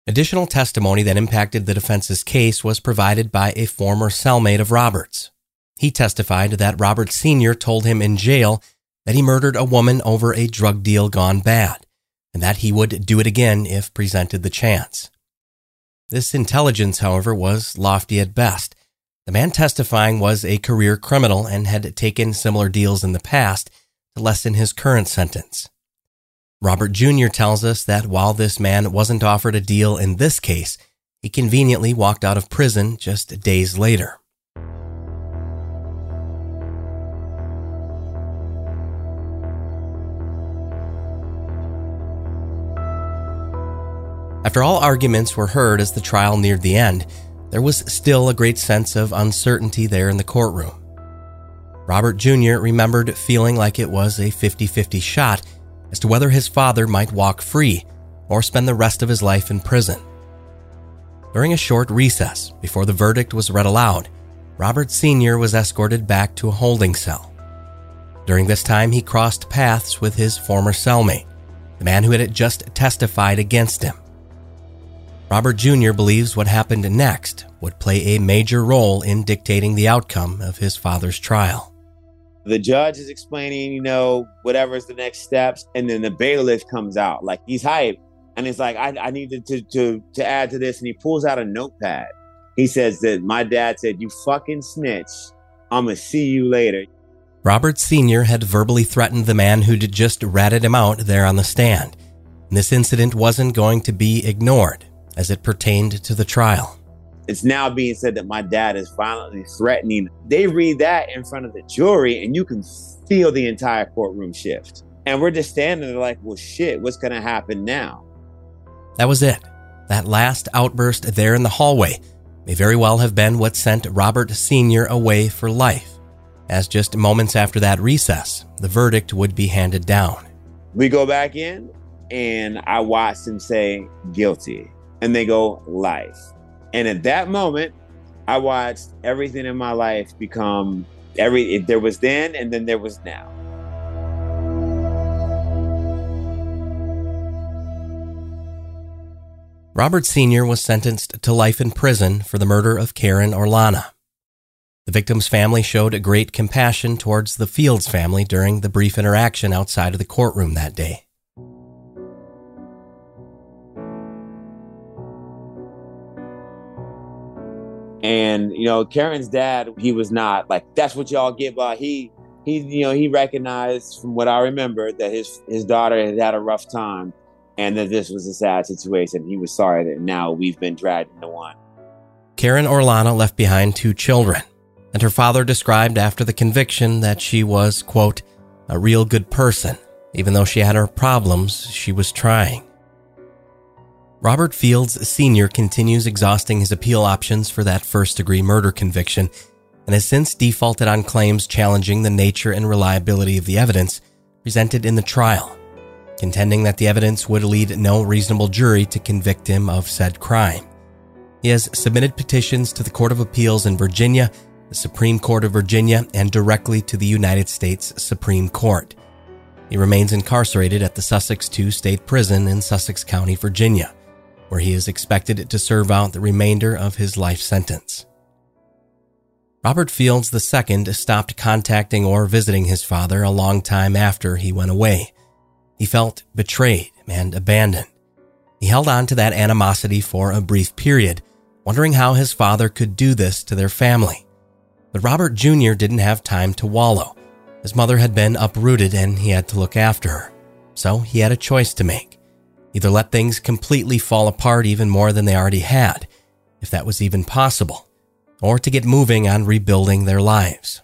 Additional testimony that impacted the defense's case was provided by a former cellmate of Roberts. He testified that Roberts Sr. told him in jail that he murdered a woman over a drug deal gone bad, and that he would do it again if presented the chance. This intelligence, however, was lofty at best. The man testifying was a career criminal and had taken similar deals in the past to lessen his current sentence. Robert Jr. tells us that while this man wasn't offered a deal in this case, he conveniently walked out of prison just days later. After all arguments were heard as the trial neared the end, there was still a great sense of uncertainty there in the courtroom. Robert Jr. remembered feeling like it was a 50 50 shot as to whether his father might walk free or spend the rest of his life in prison. During a short recess before the verdict was read aloud, Robert Sr. was escorted back to a holding cell. During this time, he crossed paths with his former cellmate, the man who had just testified against him. Robert Jr. believes what happened next would play a major role in dictating the outcome of his father's trial. The judge is explaining, you know, whatever's the next steps, and then the bailiff comes out like he's hyped, and it's like, I, I needed to, to to add to this, and he pulls out a notepad. He says that my dad said, "You fucking snitch. I'm gonna see you later." Robert Sr. had verbally threatened the man who'd just ratted him out there on the stand. This incident wasn't going to be ignored as it pertained to the trial. It's now being said that my dad is violently threatening. They read that in front of the jury, and you can feel the entire courtroom shift. And we're just standing there like, well, shit, what's going to happen now? That was it. That last outburst there in the hallway may very well have been what sent Robert Sr. away for life, as just moments after that recess, the verdict would be handed down. We go back in, and I watch him say guilty and they go life. And at that moment, I watched everything in my life become every there was then and then there was now. Robert Sr. was sentenced to life in prison for the murder of Karen Orlana. The victim's family showed a great compassion towards the Fields family during the brief interaction outside of the courtroom that day. And you know, Karen's dad, he was not like that's what y'all get by. He he you know he recognized from what I remember that his his daughter had had a rough time, and that this was a sad situation. He was sorry that now we've been dragged into one. Karen Orlana left behind two children, and her father described after the conviction that she was quote a real good person. Even though she had her problems, she was trying. Robert Fields Sr. continues exhausting his appeal options for that first degree murder conviction and has since defaulted on claims challenging the nature and reliability of the evidence presented in the trial, contending that the evidence would lead no reasonable jury to convict him of said crime. He has submitted petitions to the Court of Appeals in Virginia, the Supreme Court of Virginia, and directly to the United States Supreme Court. He remains incarcerated at the Sussex II State Prison in Sussex County, Virginia where he is expected to serve out the remainder of his life sentence. Robert Fields II stopped contacting or visiting his father a long time after he went away. He felt betrayed and abandoned. He held on to that animosity for a brief period, wondering how his father could do this to their family. But Robert Jr. didn't have time to wallow. His mother had been uprooted and he had to look after her. So he had a choice to make either let things completely fall apart even more than they already had, if that was even possible, or to get moving on rebuilding their lives.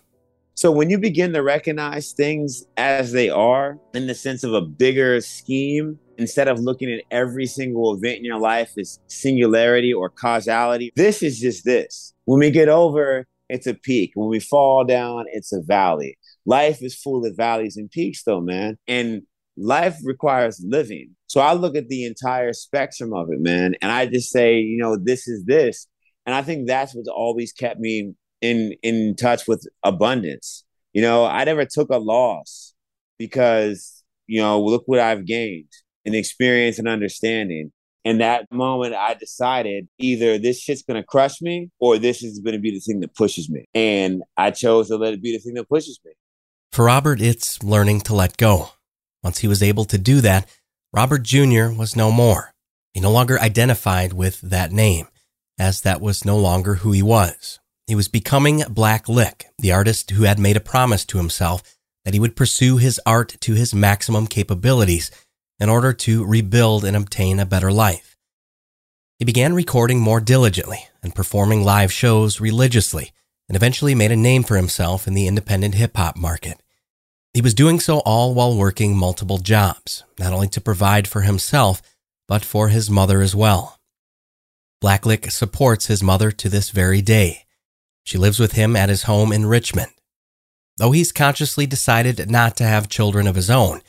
So when you begin to recognize things as they are in the sense of a bigger scheme, instead of looking at every single event in your life as singularity or causality, this is just this. When we get over, it's a peak. When we fall down, it's a valley. Life is full of valleys and peaks, though, man. And life requires living. So I look at the entire spectrum of it, man, and I just say, you know, this is this. And I think that's what's always kept me in in touch with abundance. You know, I never took a loss because, you know, look what I've gained in experience and understanding. In that moment, I decided either this shit's gonna crush me or this is gonna be the thing that pushes me. And I chose to let it be the thing that pushes me. For Robert, it's learning to let go. Once he was able to do that, Robert Jr. was no more. He no longer identified with that name, as that was no longer who he was. He was becoming Blackliq, the artist who had made a promise to himself that he would pursue his art to his maximum capabilities in order to rebuild and obtain a better life. He began recording more diligently and performing live shows religiously and eventually made a name for himself in the independent hip hop market. He was doing so all while working multiple jobs, not only to provide for himself, but for his mother as well. Blackliq supports his mother to this very day. She lives with him at his home in Richmond. Though he's consciously decided not to have children of his own,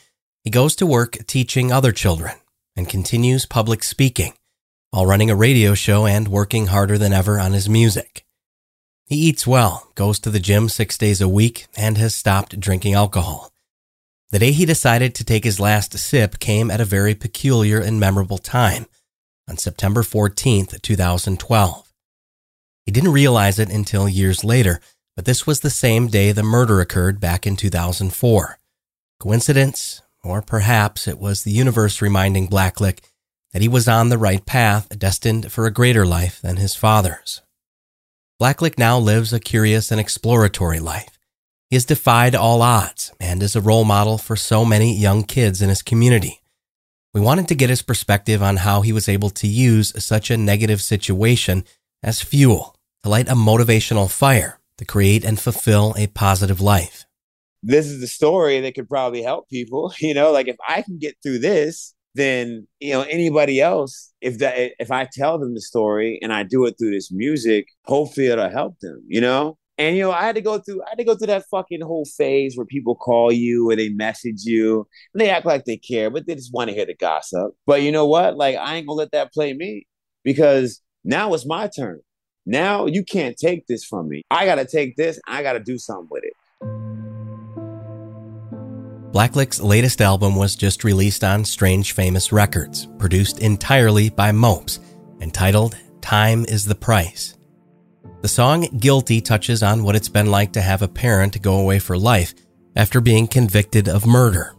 he goes to work teaching other children and continues public speaking while running a radio show and working harder than ever on his music. He eats well, goes to the gym six days a week, and has stopped drinking alcohol. The day he decided to take his last sip came at a very peculiar and memorable time on September 14th, 2012. He didn't realize it until years later, but this was the same day the murder occurred back in 2004. Coincidence? Or perhaps it was the universe reminding Blackliq that he was on the right path, destined for a greater life than his father's. Blackliq now lives a curious and exploratory life. He has defied all odds and is a role model for so many young kids in his community. We wanted to get his perspective on how he was able to use such a negative situation as fuel to light a motivational fire to create and fulfill a positive life. This is the story that could probably help people. You know, like if I can get through this, then you know anybody else if that if i tell them the story and i do it through this music hopefully it'll help them you know? And you know i had to go through i had to go through that fucking whole phase where people call you or they message you and they act like they care but they just want to hear the gossip. But you know what? Like i ain't gonna let that play me because now it's my turn. Now you can't take this from me. I gotta take this. I gotta do something with it Blackliq's latest album was just released on Strange Famous Records, produced entirely by Mopes, entitled Time is the Price. The song Guilty touches on what it's been like to have a parent go away for life after being convicted of murder.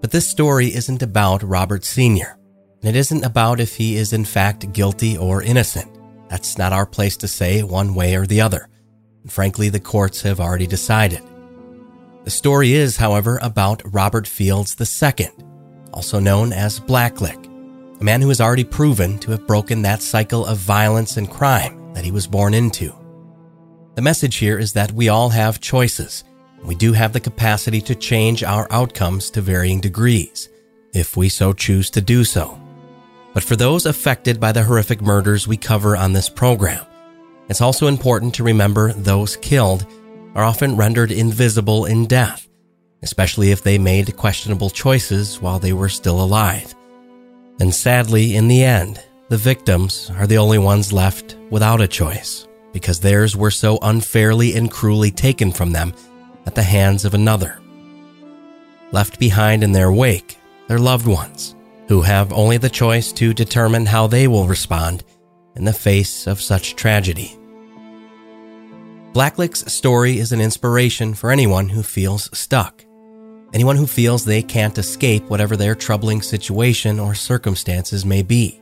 But this story isn't about Robert Sr., and it isn't about if he is in fact guilty or innocent. That's not our place to say one way or the other. And frankly, the courts have already decided. The story is, however, about Robert Fields II, also known as Blackliq, a man who has already proven to have broken that cycle of violence and crime that he was born into. The message here is that we all have choices. We do have the capacity to change our outcomes to varying degrees, if we so choose to do so. But for those affected by the horrific murders we cover on this program, it's also important to remember those killed are often rendered invisible in death, especially if they made questionable choices while they were still alive. And sadly, in the end, the victims are the only ones left without a choice because theirs were so unfairly and cruelly taken from them at the hands of another. Left behind in their wake, their loved ones, who have only the choice to determine how they will respond in the face of such tragedy. Blackliq's story is an inspiration for anyone who feels stuck, anyone who feels they can't escape whatever their troubling situation or circumstances may be.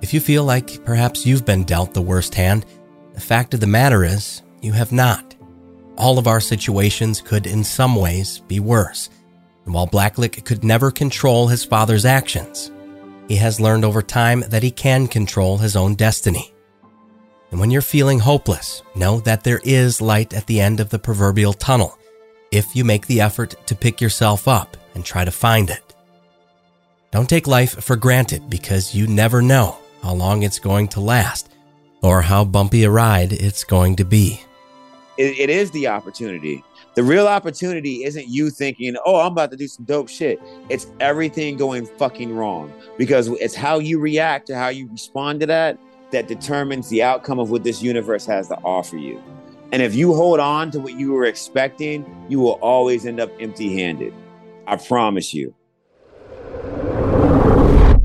If you feel like perhaps you've been dealt the worst hand, the fact of the matter is, you have not. All of our situations could, in some ways, be worse. And while Blackliq could never control his father's actions, he has learned over time that he can control his own destiny. And when you're feeling hopeless, know that there is light at the end of the proverbial tunnel if you make the effort to pick yourself up and try to find it. Don't take life for granted because you never know how long it's going to last or how bumpy a ride it's going to be. it, it is the opportunity. The real opportunity isn't you thinking, oh, I'm about to do some dope shit. It's everything going fucking wrong because it's how you react to how you respond to that that determines the outcome of what this universe has to offer you. And if you hold on to what you were expecting, you will always end up empty handed. I promise you.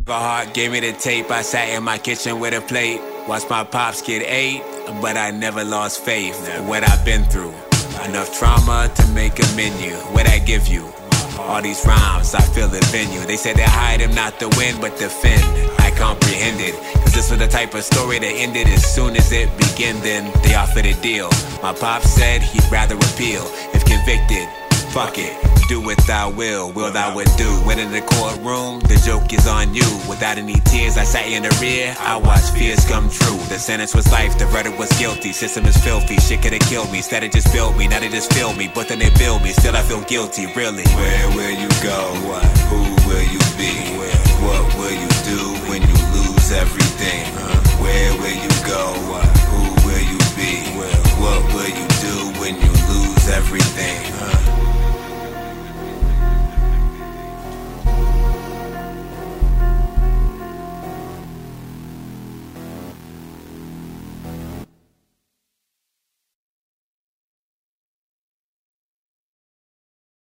My heart gave me the tape. I sat in my kitchen with a plate. Watched my pops get ate, but I never lost faith. What I've been through. Enough trauma to make a menu. What I give you. All these rhymes, I feel the venue. They said they hide him not to win, but defend. I comprehended. Cause this was the type of story that ended as soon as it began. Then they offered a deal. My pop said he'd rather appeal. If convicted, fuck it. Do what thou will, will thou would do. When in the courtroom, the joke is on you. Without any tears, I sat in the rear, I watched fears come true. The sentence was life, the verdict was guilty. System is filthy, shit could've killed me. Instead it just built me, now they just feel me. But then they build me, still I feel guilty, really. Where will you go? What? Who will you be? Where? What will you do when you lose everything? Huh? Where will you go? What? Who will you be? Where? What will you do when you lose everything?